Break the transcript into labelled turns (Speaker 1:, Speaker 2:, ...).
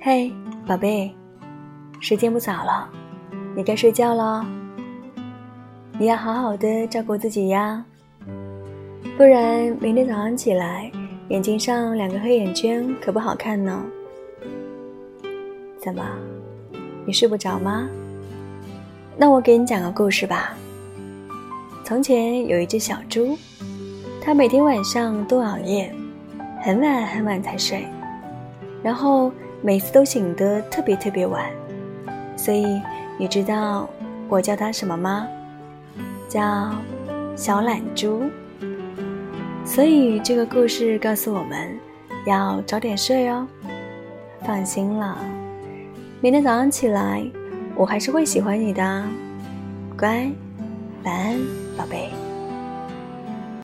Speaker 1: 嘿，宝贝，时间不早了，你该睡觉了。你要好好的照顾自己呀，不然明天早上起来，眼睛上两个黑眼圈可不好看呢。怎么，你睡不着吗？那我给你讲个故事吧。从前有一只小猪，它每天晚上都熬夜，很晚很晚才睡，然后每次都醒得特别特别晚。所以你知道我叫它什么吗？叫小懒猪。所以这个故事告诉我们要早点睡哦。放心了，明天早上起来，我还是会喜欢你的。乖，晚安，宝贝。